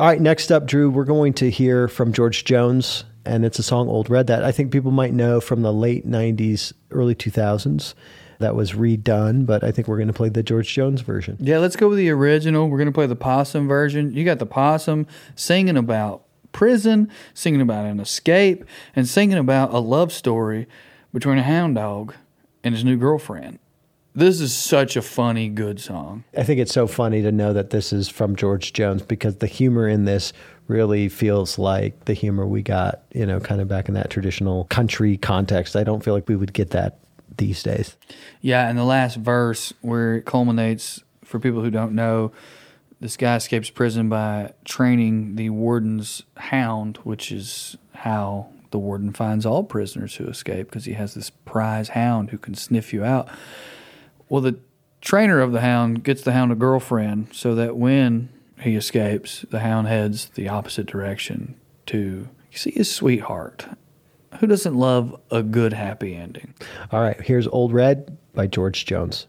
All right, next up, Drew, we're going to hear from George Jones, and it's a song Old Red that I think people might know from the late 90s, early 2000s. That was redone, but I think we're going to play the George Jones version. Yeah, let's go with the original. We're going to play the possum version. You got the possum singing about prison, singing about an escape, and singing about a love story between a hound dog and his new girlfriend. This is such a funny, good song. I think it's so funny to know that this is from George Jones because the humor in this really feels like the humor we got, you know, kind of back in that traditional country context. I don't feel like we would get that these days. Yeah, and the last verse where it culminates, for people who don't know, this guy escapes prison by training the warden's hound, which is how the warden finds all prisoners who escape because he has this prize hound who can sniff you out. Well, the trainer of the hound gets the hound a girlfriend so that when he escapes, the hound heads the opposite direction to see his sweetheart. Who doesn't love a good happy ending? All right, here's Old Red by George Jones.